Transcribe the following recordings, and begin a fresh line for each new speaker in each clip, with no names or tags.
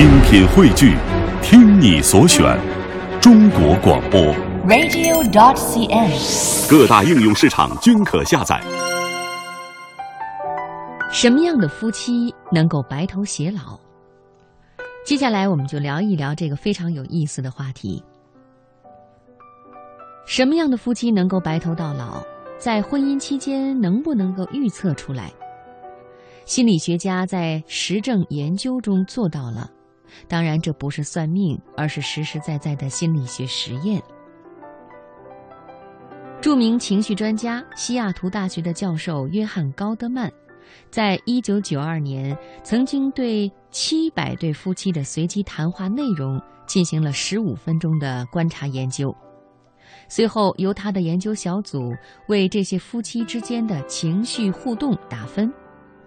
精品汇聚，听你所选，中国广播。
radio.dot.cn，。
各大应用市场均可下载。
什么样的夫妻能够白头偕老？接下来我们就聊一聊这个非常有意思的话题。什么样的夫妻能够白头到老？在婚姻期间能不能够预测出来？心理学家在实证研究中做到了。当然，这不是算命，而是实实在在的心理学实验。著名情绪专家、西雅图大学的教授约翰·高德曼，在一九九二年曾经对七百对夫妻的随机谈话内容进行了十五分钟的观察研究。随后，由他的研究小组为这些夫妻之间的情绪互动打分，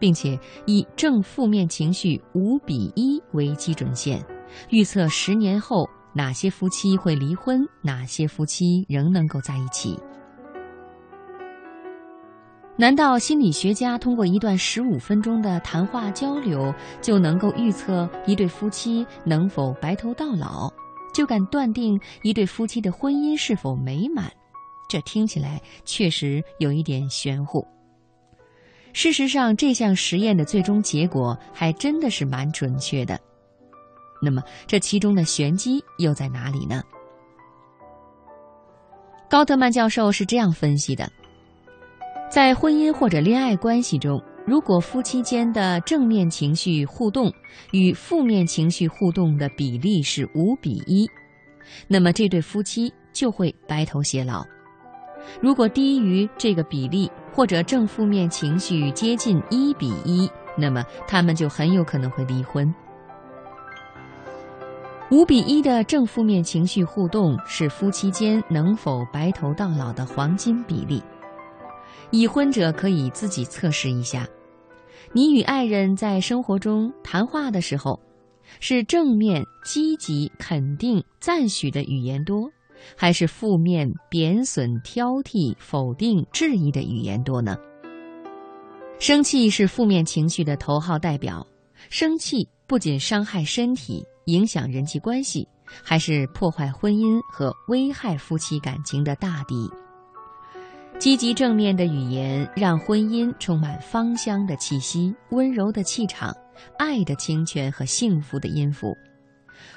并且以正负面情绪五比一为基准线，预测十年后哪些夫妻会离婚，哪些夫妻仍能够在一起。难道心理学家通过一段十五分钟的谈话交流就能够预测一对夫妻能否白头到老，就敢断定一对夫妻的婚姻是否美满？这听起来确实有一点玄乎。事实上，这项实验的最终结果还真的是蛮准确的。那么，这其中的玄机又在哪里呢？高特曼教授是这样分析的。在婚姻或者恋爱关系中，如果夫妻间的正面情绪互动与负面情绪互动的比例是五比一，那么这对夫妻就会白头偕老；如果低于这个比例，或者正负面情绪接近一比一，那么他们就很有可能会离婚。五比一的正负面情绪互动是夫妻间能否白头到老的黄金比例。已婚者可以自己测试一下，你与爱人在生活中谈话的时候，是正面、积极、肯定、赞许的语言多，还是负面、贬损、挑剔、否定、质疑的语言多呢？生气是负面情绪的头号代表，生气不仅伤害身体、影响人际关系，还是破坏婚姻和危害夫妻感情的大敌。积极正面的语言让婚姻充满芳香的气息、温柔的气场、爱的清泉和幸福的音符；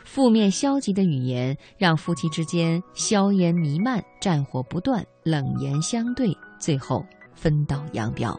负面消极的语言让夫妻之间硝烟弥漫、战火不断、冷言相对，最后分道扬镳。